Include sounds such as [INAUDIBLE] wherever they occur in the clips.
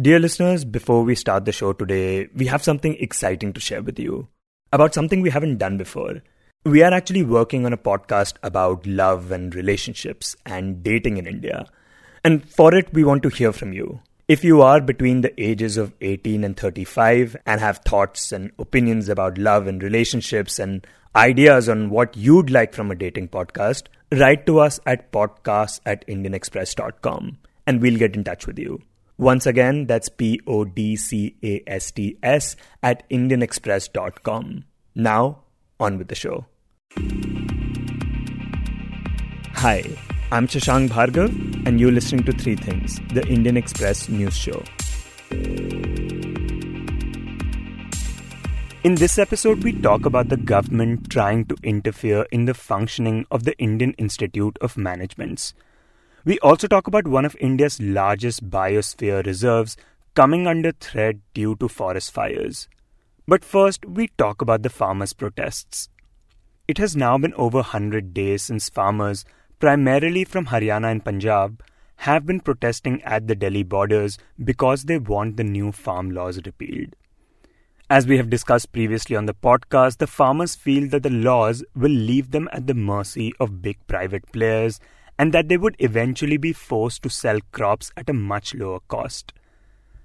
Dear listeners, before we start the show today, we have something exciting to share with you about something we haven't done before. We are actually working on a podcast about love and relationships and dating in India. And for it, we want to hear from you. If you are between the ages of 18 and 35 and have thoughts and opinions about love and relationships and ideas on what you'd like from a dating podcast, write to us at podcast at indianexpress.com and we'll get in touch with you. Once again, that's P O D C A S T S at IndianExpress.com. Now, on with the show. Hi, I'm Shashank Bhargav, and you're listening to Three Things, the Indian Express news show. In this episode, we talk about the government trying to interfere in the functioning of the Indian Institute of Managements we also talk about one of India's largest biosphere reserves coming under threat due to forest fires. But first, we talk about the farmers' protests. It has now been over 100 days since farmers, primarily from Haryana and Punjab, have been protesting at the Delhi borders because they want the new farm laws repealed. As we have discussed previously on the podcast, the farmers feel that the laws will leave them at the mercy of big private players and that they would eventually be forced to sell crops at a much lower cost.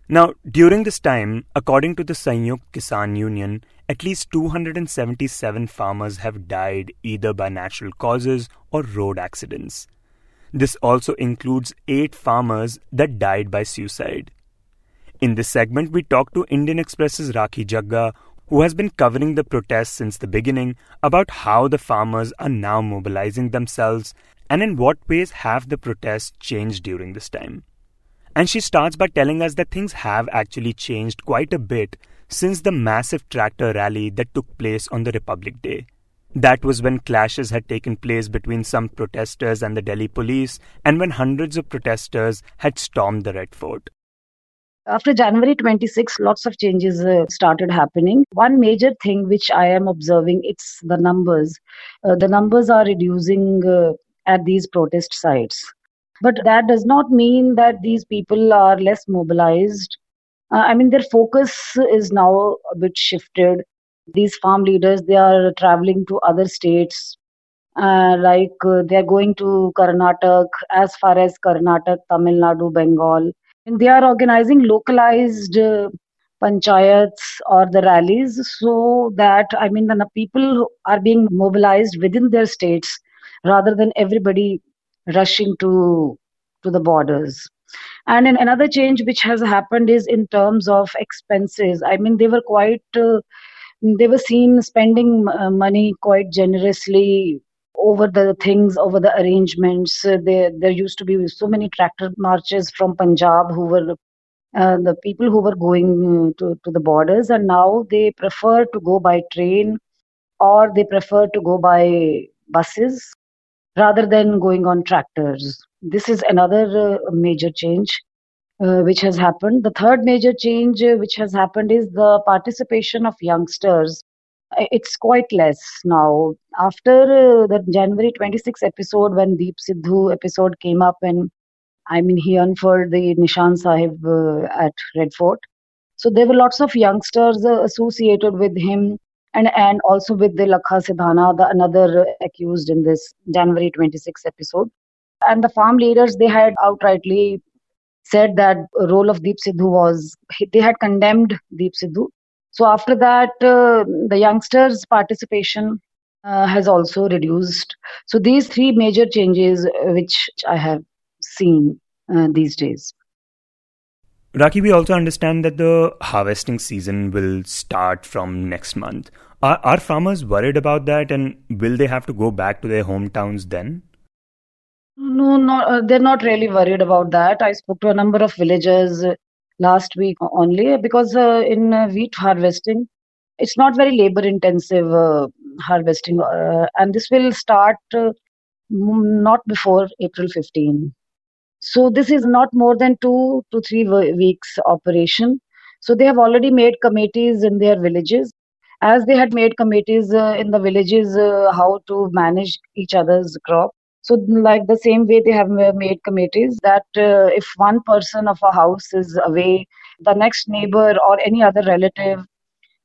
Now, during this time, according to the Sanyuk Kisan Union, at least 277 farmers have died either by natural causes or road accidents. This also includes 8 farmers that died by suicide. In this segment, we talk to Indian Express's Rakhi Jagga, who has been covering the protests since the beginning, about how the farmers are now mobilizing themselves and in what ways have the protests changed during this time? And she starts by telling us that things have actually changed quite a bit since the massive tractor rally that took place on the Republic Day. That was when clashes had taken place between some protesters and the Delhi police, and when hundreds of protesters had stormed the Red Fort. After January 26, lots of changes uh, started happening. One major thing which I am observing, it's the numbers. Uh, the numbers are reducing uh, at these protest sites. But that does not mean that these people are less mobilized. Uh, I mean, their focus is now a bit shifted. These farm leaders, they are traveling to other states, uh, like uh, they are going to Karnataka, as far as Karnataka, Tamil Nadu, Bengal. And they are organizing localized uh, panchayats or the rallies so that, I mean, the people are being mobilized within their states rather than everybody rushing to to the borders. And another change which has happened is in terms of expenses. I mean they were quite uh, they were seen spending uh, money quite generously over the things over the arrangements. Uh, there there used to be so many tractor marches from punjab who were uh, the people who were going uh, to, to the borders. And now they prefer to go by train or they prefer to go by buses rather than going on tractors. This is another uh, major change uh, which has happened. The third major change uh, which has happened is the participation of youngsters. Uh, it's quite less now. After uh, the January 26 episode, when Deep Sidhu episode came up, and I mean, he unfurled the Nishan Sahib uh, at Red Fort. So there were lots of youngsters associated with him and and also with the Lakha Sidhana, the another accused in this January 26 episode. And the farm leaders, they had outrightly said that role of Deep Sidhu was, they had condemned Deep Sidhu. So after that, uh, the youngsters' participation uh, has also reduced. So these three major changes uh, which I have seen uh, these days. Rakhi, we also understand that the harvesting season will start from next month. Are, are farmers worried about that and will they have to go back to their hometowns then? No, not, uh, they're not really worried about that. I spoke to a number of villagers uh, last week only because uh, in uh, wheat harvesting, it's not very labor intensive uh, harvesting, uh, and this will start not before April 15. So this is not more than two to three weeks operation. So they have already made committees in their villages. As they had made committees uh, in the villages uh, how to manage each other's crop. So like the same way they have made committees that uh, if one person of a house is away the next neighbor or any other relative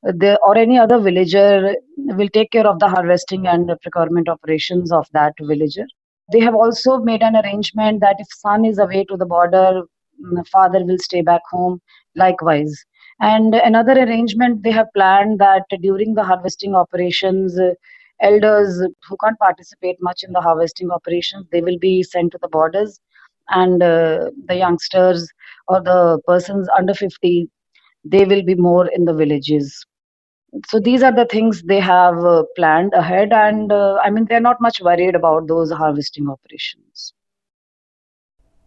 the, or any other villager will take care of the harvesting and procurement operations of that villager. They have also made an arrangement that if son is away to the border, mm, father will stay back home, likewise. And another arrangement they have planned that during the harvesting operations, uh, elders who can't participate much in the harvesting operations, they will be sent to the borders, and uh, the youngsters or the persons under 50 they will be more in the villages so these are the things they have uh, planned ahead and uh, i mean they're not much worried about those harvesting operations.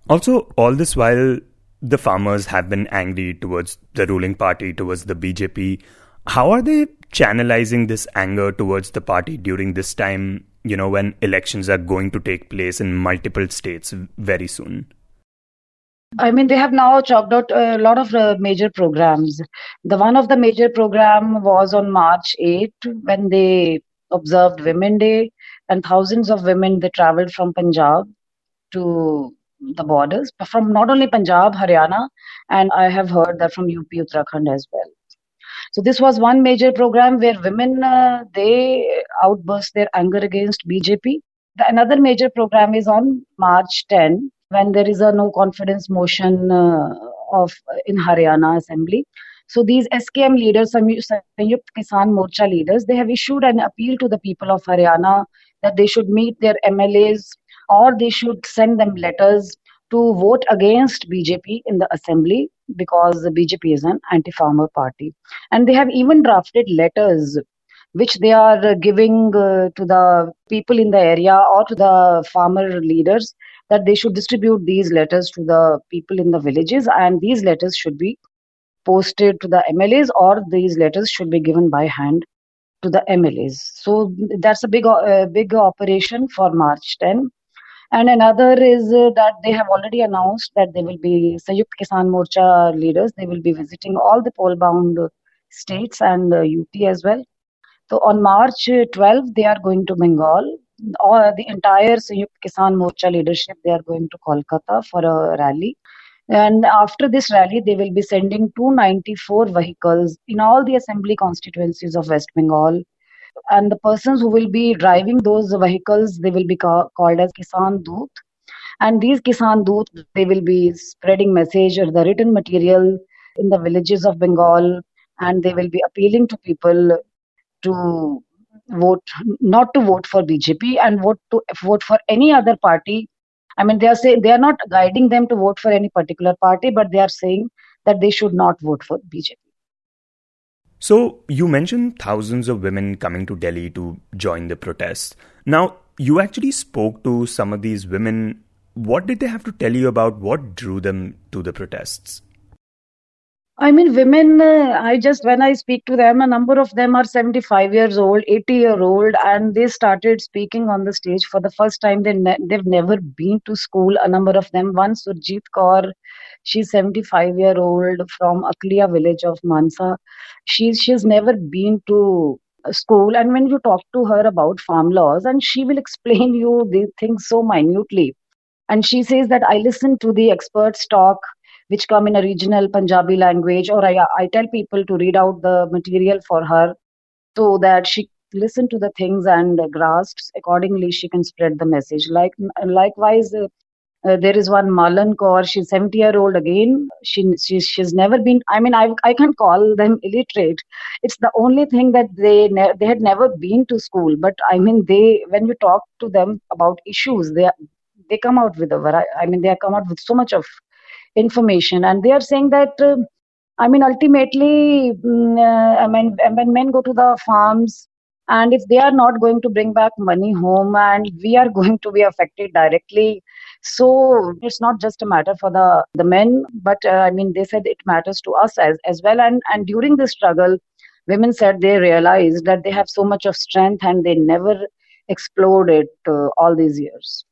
Also all this while the farmers have been angry towards the ruling party towards the bjp how are they channelizing this anger towards the party during this time you know when elections are going to take place in multiple states very soon I mean, they have now chalked out a lot of uh, major programs. The one of the major program was on March 8 when they observed Women Day, and thousands of women they traveled from Punjab to the borders, from not only Punjab, Haryana, and I have heard that from UP Uttarakhand as well. So this was one major program where women uh, they outburst their anger against BJP. The, another major program is on March 10 when there is a no confidence motion uh, of in Haryana Assembly. So these SKM leaders, Sanyukt Kisan Morcha leaders, they have issued an appeal to the people of Haryana that they should meet their MLAs or they should send them letters to vote against BJP in the assembly because the BJP is an anti-farmer party. And they have even drafted letters which they are giving uh, to the people in the area or to the farmer leaders that they should distribute these letters to the people in the villages and these letters should be posted to the MLAs or these letters should be given by hand to the MLAs. So that's a big uh, big operation for March 10. And another is uh, that they have already announced that they will be Sanyukt Kisan Morcha leaders. They will be visiting all the poll bound states and uh, UT as well. So on March 12, they are going to Bengal or the entire Sanyukt Kisan Morcha leadership, they are going to Kolkata for a rally. And after this rally, they will be sending 294 vehicles in all the assembly constituencies of West Bengal. And the persons who will be driving those vehicles, they will be ca- called as Kisan Doot. And these Kisan Doot, they will be spreading message or the written material in the villages of Bengal, and they will be appealing to people to vote not to vote for BJP and vote to vote for any other party. I mean, they are saying they are not guiding them to vote for any particular party, but they are saying that they should not vote for BJP. So you mentioned thousands of women coming to Delhi to join the protests. Now you actually spoke to some of these women. What did they have to tell you about what drew them to the protests? I mean, women, uh, I just, when I speak to them, a number of them are 75 years old, 80 year old, and they started speaking on the stage for the first time. They ne- they've never been to school, a number of them. One, Surjit Kaur, she's 75 year old from Akliya village of Mansa. She's, she's never been to school. And when you talk to her about farm laws, and she will explain [LAUGHS] you the things so minutely. And she says that I listen to the experts talk which come in a regional Punjabi language, or I, I tell people to read out the material for her so that she listen to the things and grasps accordingly she can spread the message like likewise uh, uh, there is one Malan Kaur. She's 70 year old again. She, she she's never been. I mean, I I can't call them illiterate. It's the only thing that they ne- they had never been to school. But I mean, they when you talk to them about issues, they they come out with a variety. I mean, they come out with so much of information. And they are saying that uh, i mean ultimately mm, uh, I mean when men go to the farms and if they are not going to bring back money home and we are [LAUGHS] going to be affected directly so it's not just a matter for the the men but uh, i mean they said it matters to us as as well. And and during the struggle women said they realized that they have so much of strength and they never explored it uh, all these years.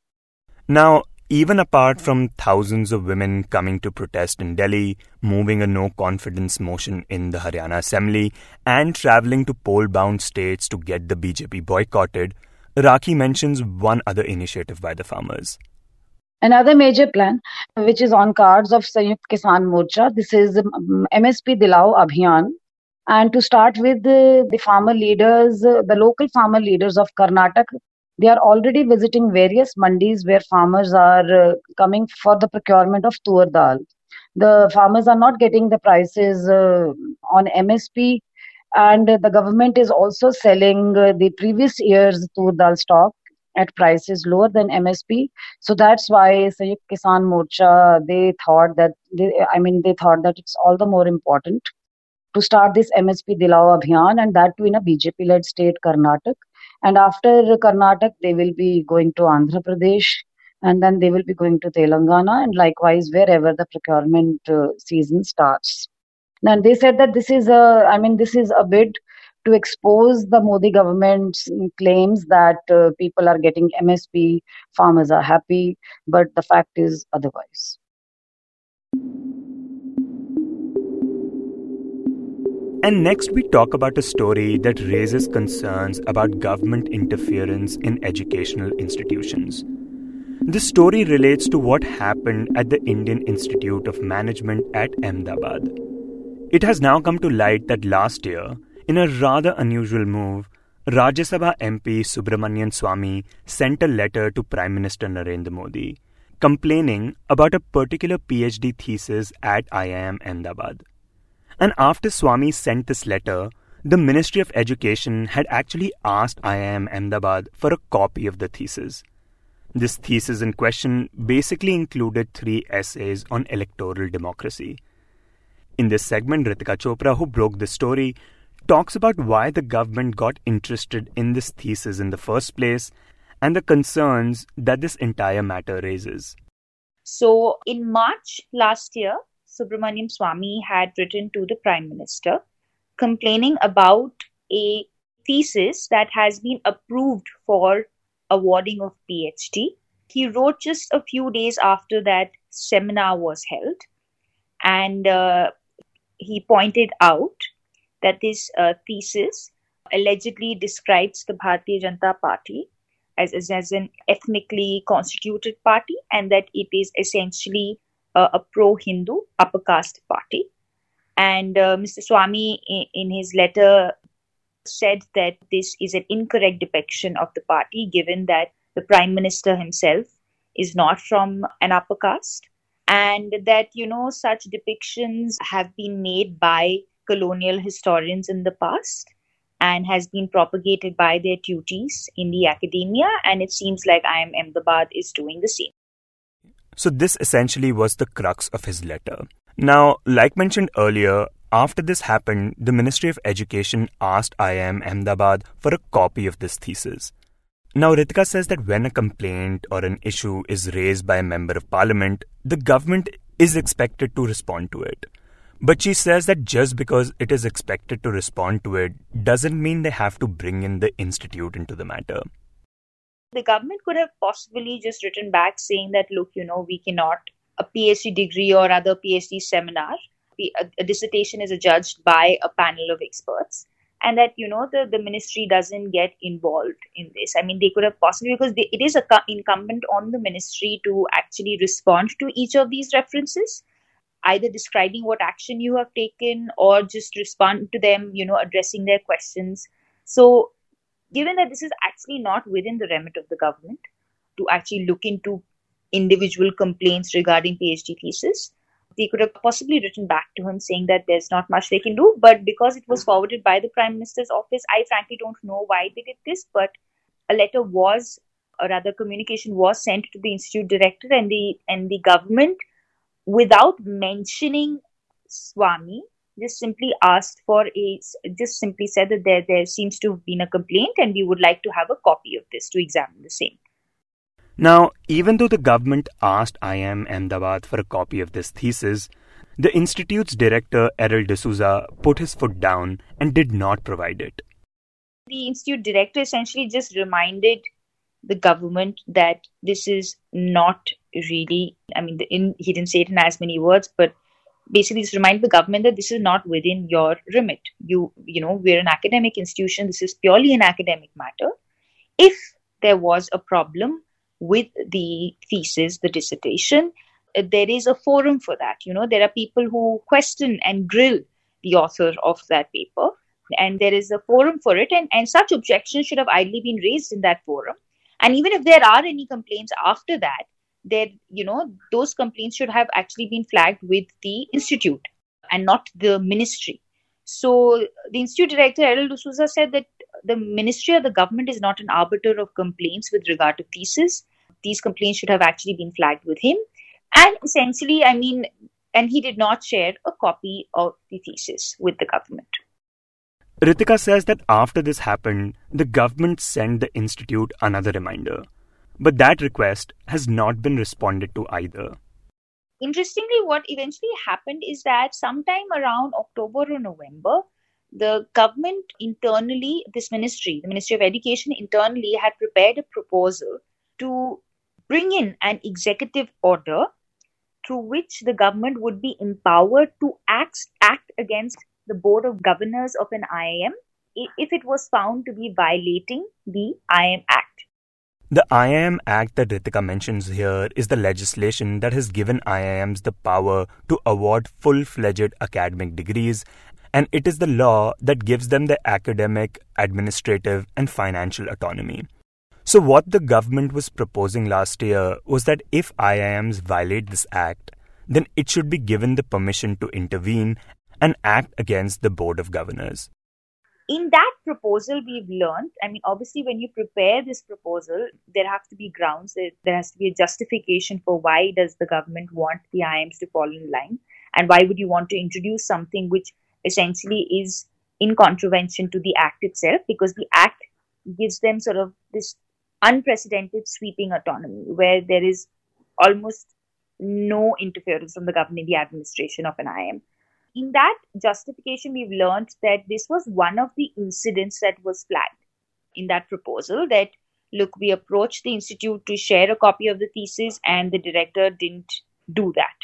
Now even apart from thousands of women coming to protest in Delhi, moving a no confidence motion in the Haryana Assembly, and traveling to poll bound states to get the BJP boycotted, Rakhi mentions one other initiative by the farmers. Another major plan, which is on cards of Sanyukt Kisan Morcha, this is um, MSP Dilao Abhiyan. And to start with, the, the farmer leaders, the local farmer leaders of Karnataka, they are already visiting various mandis where farmers are uh, coming for the procurement of tur dal. The farmers are not getting the prices uh, on MSP, and the government is also selling uh, the previous year's tur dal stock at prices lower than MSP. So that's why Sanyukt Kisan Morcha they thought that they, I mean they thought that it's all the more important to start this MSP Dilao Abhiyan and that too in a BJP led state Karnataka. And after Karnataka, they will be going to Andhra Pradesh and then they will be going to Telangana and likewise wherever the procurement uh, season starts. And they said that this is a, I mean, this is a bid to expose the Modi government's claims that uh, people are getting MSP, farmers are happy, but the fact is otherwise. And next, we talk about a story that raises concerns about government interference in educational institutions. This story relates to what happened at the Indian Institute of Management at Ahmedabad. It has now come to light that last year, in a rather unusual move, Rajya Sabha MP Subramanian Swamy sent a letter to Prime Minister Narendra Modi complaining about a particular PhD thesis at IIM Ahmedabad. And after Swamy sent this letter, the Ministry of Education had actually asked IIM Ahmedabad for a copy of the thesis. This thesis in question basically included three essays on electoral democracy. In this segment, Ritika Chopra, who broke the story, talks about why the government got interested in this thesis in the first place and the concerns that this entire matter raises. So, in March last year, Subramanian Swamy had written to the Prime Minister complaining about a thesis that has been approved for awarding of PhD. He wrote just a few days after that seminar was held, and uh, he pointed out that this uh, thesis allegedly describes the Bharatiya Janata Party as, as, as an ethnically constituted party and that it is essentially uh, a pro Hindu upper caste party. And uh, Mr. Swamy, in, in his letter, said that this is an incorrect depiction of the party, given that the Prime Minister himself is not from an upper caste, and that, you know, such depictions have been made by colonial historians in the past and has been propagated by their tutees in the academia, and it seems like I IIM Ahmedabad is doing the same. So, this essentially was the crux of his letter. Now, like mentioned earlier, after this happened, the Ministry of Education asked IIM Ahmedabad for a copy of this thesis. Now, Ritika says that when a complaint or an issue is raised by a member of parliament, the government is expected to respond to it. But she says that just because it is expected to respond to it doesn't mean they have to bring in the institute into the matter the government could have possibly just written back saying that, look, you know, we cannot, a PhD degree or other PhD seminar, a, uh, a dissertation is judged by a panel of experts. And that you know the, the ministry doesn't get involved in this. I mean, they could have possibly because they, it is a incumbent on the ministry to actually respond to each of these references, either describing what action you have taken or just respond to them, you know, addressing their questions. So given that this is actually not within the remit of the government to actually look into individual complaints regarding PhD thesis, they could have possibly written back to him saying that there's not much they can do. But because it was forwarded by the Prime Minister's office, I frankly don't know why they did this. But a letter was, or rather, communication was sent to the institute director and the and the government without mentioning Swamy just simply asked for a just simply said that there there seems to have been a complaint and we would like to have a copy of this to examine the same. Now, even though the government asked IIM Ahmedabad for a copy of this thesis, the institute's director Errol D'Souza put his foot down and did not provide it. The institute director essentially just reminded the government that this is not really i mean the, in, he didn't say it in as many words but basically just remind the government that this is not within your remit. You, you know, we're an academic institution. This is purely an academic matter. If there was a problem, with the thesis, the dissertation, uh, there is a forum for that. You know, there are people who question and grill the author of that paper, and there is a forum for it, and, and such objections should have ideally been raised in that forum. And even if there are any complaints after that, there, you know, those complaints should have actually been flagged with the institute and not the ministry. So the institute director, Errol D'Souza, said that the ministry or the government is not an arbiter of complaints with regard to thesis. These complaints should have actually been flagged with him. And essentially, I mean, and he did not share a copy of the thesis with the government. Ritika says that after this happened, the government sent the institute another reminder. But that request has not been responded to either. Interestingly, what eventually happened is that sometime around October or November, the government internally, this ministry, the Ministry of Education internally had prepared a proposal to bring in an executive order through which the government would be empowered to act, act against the board of governors of an IIM if it was found to be violating the IIM Act. The IIM Act that Ritika mentions here is the legislation that has given IIMs the power to award full fledged academic degrees, and it is the law that gives them the academic, administrative, and financial autonomy. So, what the government was proposing last year was that if IIMs violate this act, then it should be given the permission to intervene and act against the Board of Governors in that proposal we've learned i mean obviously when you prepare this proposal there have to be grounds there, there has to be a justification for why does the government want the iims to fall in line? And why would you want to introduce something which essentially is in contravention to the act itself? Because the act gives them sort of this unprecedented sweeping autonomy where there is almost no interference from the government in the administration of an IIM in that justification, we've learned that this was one of the incidents that was flagged in that proposal that look, we approached the institute to share a copy of the thesis, and the director didn't do that.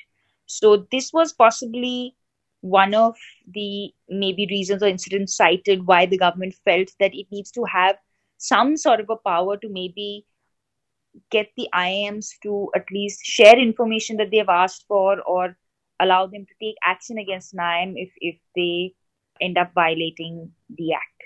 So, this was possibly one of the maybe reasons or incidents cited why the government felt that it needs to have some sort of a power to maybe get the IIMs to at least share information that they've asked for or allow them to take action against NIIM if, if they end up violating the act.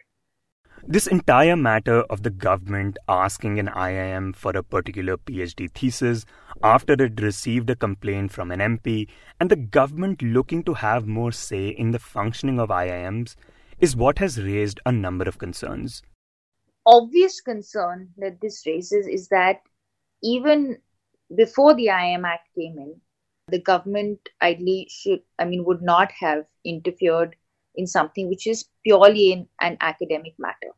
This entire matter of the government asking an IIM for a particular PhD thesis after it received a complaint from an MP and the government looking to have more say in the functioning of IIMs is what has raised a number of concerns. Obvious concern that this raises is that even before the IIM Act came in, the government ideally should, I mean, would not have interfered in something which is purely in an academic matter.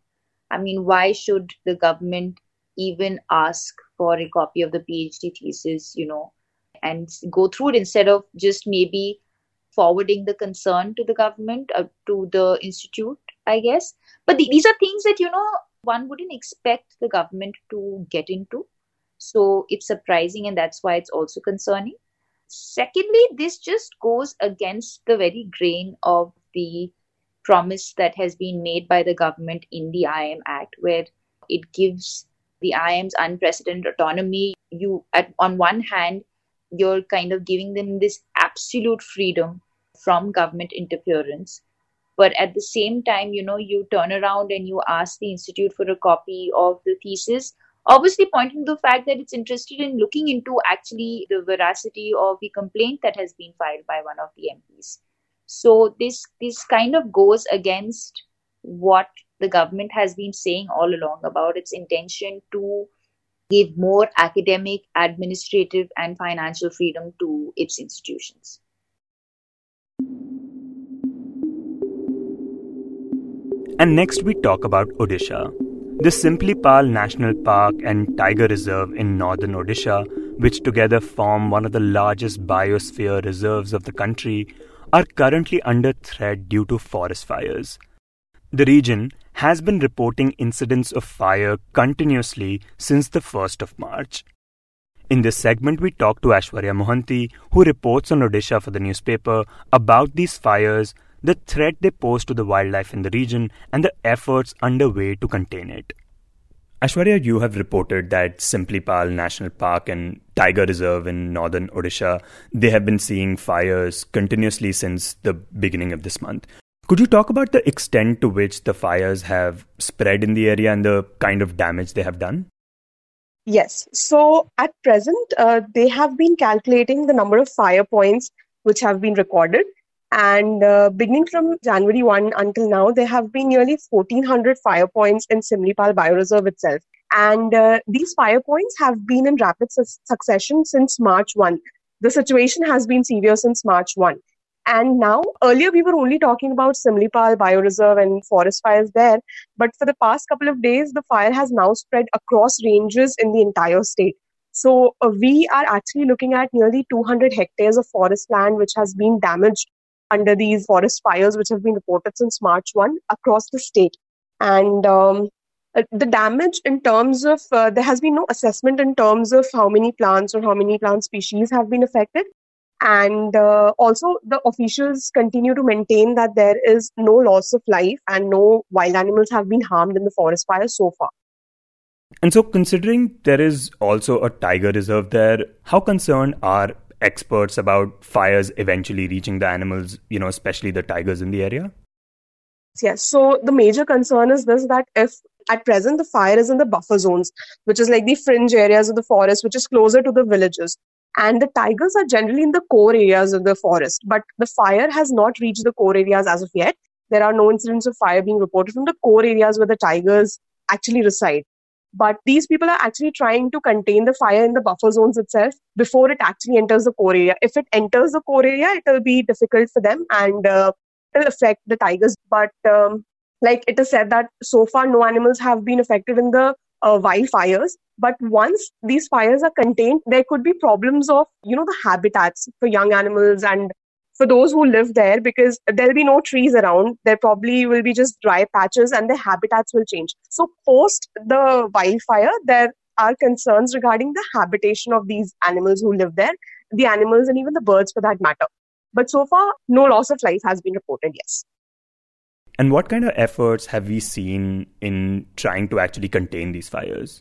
I mean, why should the government even ask for a copy of the PhD thesis, you know, and go through it instead of just maybe forwarding the concern to the government, uh, to the institute, I guess. But the, these are things that, you know, one wouldn't expect the government to get into. So it's surprising, and that's why it's also concerning. Secondly, this just goes against the very grain of the promise that has been made by the government in the IIM Act, where it gives the IIM's unprecedented autonomy. You, at, on one hand, you're kind of giving them this absolute freedom from government interference. But at the same time, you know, you turn around and you ask the institute for a copy of the thesis obviously pointing to the fact that it's interested in looking into actually the veracity of the complaint that has been filed by one of the MPs. So this this kind of goes against what the government has been saying all along about its intention to give more academic, administrative, and financial freedom to its institutions. And next, we talk about Odisha. The Simlipal National Park and Tiger Reserve in northern Odisha, which together form one of the largest biosphere reserves of the country, are currently under threat due to forest fires. The region has been reporting incidents of fire continuously since the 1st of March. In this segment, we talk to Aishwarya Mohanty, who reports on Odisha for the newspaper, about these fires the threat they pose to the wildlife in the region, and the efforts underway to contain it. Aishwarya, you have reported that Simlipal National Park and Tiger Reserve in northern Odisha, they have been seeing fires continuously since the beginning of this month. Could you talk about the extent to which the fires have spread in the area and the kind of damage they have done? Yes. So at present, uh, they have been calculating the number of fire points which have been recorded. And uh, beginning from January 1 until now, there have been nearly 1,400 fire points in Simlipal Bioreserve itself. And uh, these fire points have been in rapid su- succession since March 1. The situation has been severe since March 1. And now, earlier we were only talking about Simlipal Bioreserve and forest fires there. But for the past couple of days, the fire has now spread across ranges in the entire state. So uh, we are actually looking at nearly 200 hectares of forest land which has been damaged under these forest fires, which have been reported since March 1 across the state. And um, uh, the damage in terms of, uh, there has been no assessment in terms of how many plants or how many plant species have been affected. And uh, also, the officials continue to maintain that there is no loss of life and no wild animals have been harmed in the forest fire so far. And so, considering there is also a tiger reserve there, how concerned are experts about fires eventually reaching the animals, you know, especially the tigers in the area? Yes. So the major concern is this that if at present the fire is in the buffer zones, which is like the fringe areas of the forest, which is closer to the villages, and the tigers are generally in the core areas of the forest, but the fire has not reached the core areas as of yet. There are no incidents of fire being reported from the core areas where the tigers actually reside. But these people are actually trying to contain the fire in the buffer zones itself before it actually enters the core area. If it enters the core area, it will be difficult for them and uh, it will affect the tigers. But um, like it is said that so far no animals have been affected in the uh, wildfires. But once these fires are contained, there could be problems of, you know, the habitats for young animals and for those who live there because there'll be no trees around. There probably will be just dry patches and the habitats will change. So, post the wildfire, there are concerns regarding the habitation of these animals who live there, the animals and even the birds for that matter. But so far, no loss of life has been reported, yes. And what kind of efforts have we seen in trying to actually contain these fires?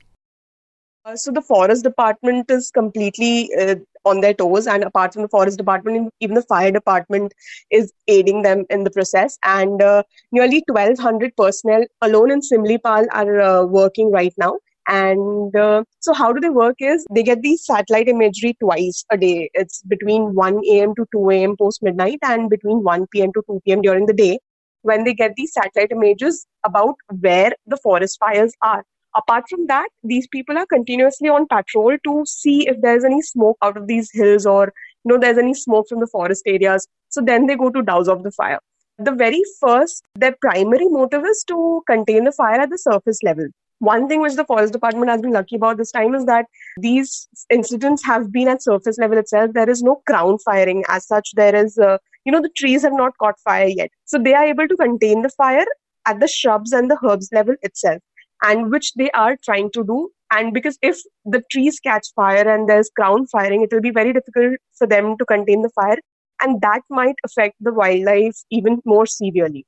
Uh, so the forest department is completely uh, on their toes, and apart from the forest department, even the fire department is aiding them in the process. And uh, nearly 1,200 personnel alone in Simlipal are uh, working right now. And uh, so, how do they work? Is they get these satellite imagery twice a day. It's between 1 a.m. to 2 a.m. post midnight, and between 1 p.m. to 2 p.m. during the day when they get these satellite images about where the forest fires are. Apart from that, these people are continuously on patrol to see if there's any smoke out of these hills or you know there's any smoke from the forest areas. So then they go to douse off the fire. The very first, their primary motive is to contain the fire at the surface level. One thing which the forest department has been lucky about this time is that these incidents have been at surface level itself. There is no ground firing as such. There is uh, you know the trees have not caught fire yet so they are able to contain the fire at the shrubs and the herbs level itself and which they are trying to do. And because if the trees catch fire and there's ground firing it will be very difficult for them to contain the fire. And that might affect the wildlife even more severely.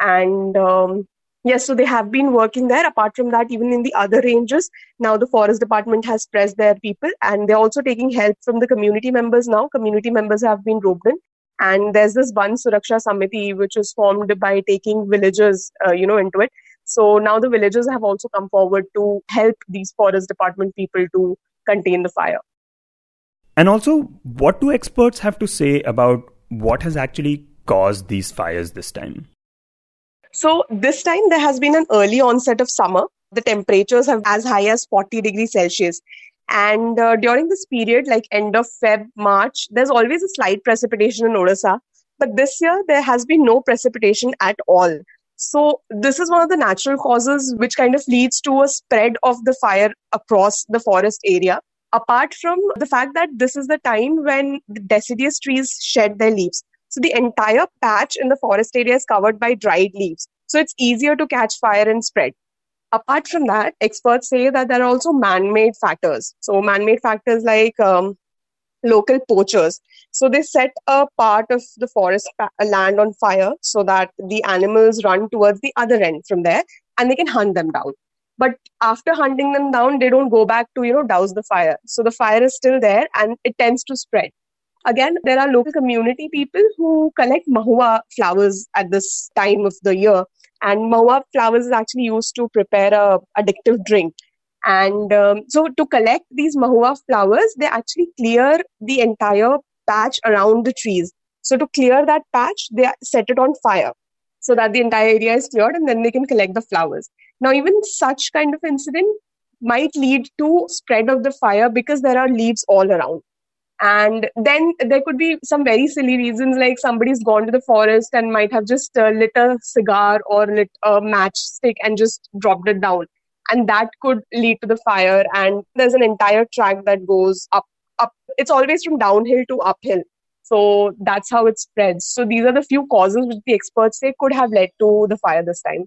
And um, yes so they have been working there. Apart from that even in the other ranges now the forest department has pressed their people and they're also taking help from the community members now. Community members have been roped in. And there's this Van Suraksha Samiti, which is formed by taking villagers, uh, you know, into it. So now the villagers have also come forward to help these forest department people to contain the fire. And also, what do experts have to say about what has actually caused these fires this time? So this time there has been an early onset of summer. The temperatures have as high as 40 degrees Celsius. And uh, during this period, like end of Feb, March, there's always a slight precipitation in Odisha. But this year, there has been no precipitation at all. So, this is one of the natural causes which kind of leads to a spread of the fire across the forest area. Apart from the fact that this is the time when the deciduous trees shed their leaves. So, the entire patch in the forest area is covered by dried leaves. So, it's easier to catch fire and spread. Apart from that, experts say that there are also man made factors. So, man made factors like um, local poachers. So, they set a part of the forest pa- land on fire so that the animals run towards the other end from there and they can hunt them down. but after hunting them down they don't go back to you know douse the fire so the fire is still there and it tends to spread again there are local community people who collect mahua flowers at this time of the year and mahua flowers is actually used to prepare a addictive drink and um, so to collect these mahua flowers they actually clear the entire patch around the trees so to clear that patch they set it on fire so that the entire area is cleared and then they can collect the flowers now, even such kind of incident might lead to spread of the fire because there are leaves all around. And then there could be some very silly reasons like somebody's gone to the forest and might have just uh, lit a cigar or lit a matchstick and just dropped it down. And that could lead to the fire. And there's an entire track that goes up, up. It's always from downhill to uphill. So that's how it spreads. So these are the few causes which the experts say could have led to the fire this time.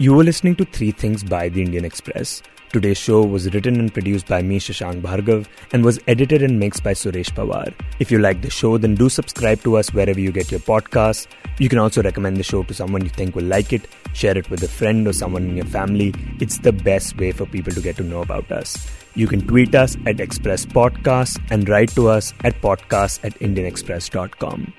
You were listening to Three Things by The Indian Express. Today's show was written and produced by me, Shashank Bhargav, and was edited and mixed by Suresh Pawar. If you like the show, then do subscribe to us wherever you get your podcasts. You can also recommend the show to someone you think will like it, share it with a friend or someone in your family. It's the best way for people to get to know about us. You can tweet us at Express Podcasts and write to us at podcasts at indianexpress.com.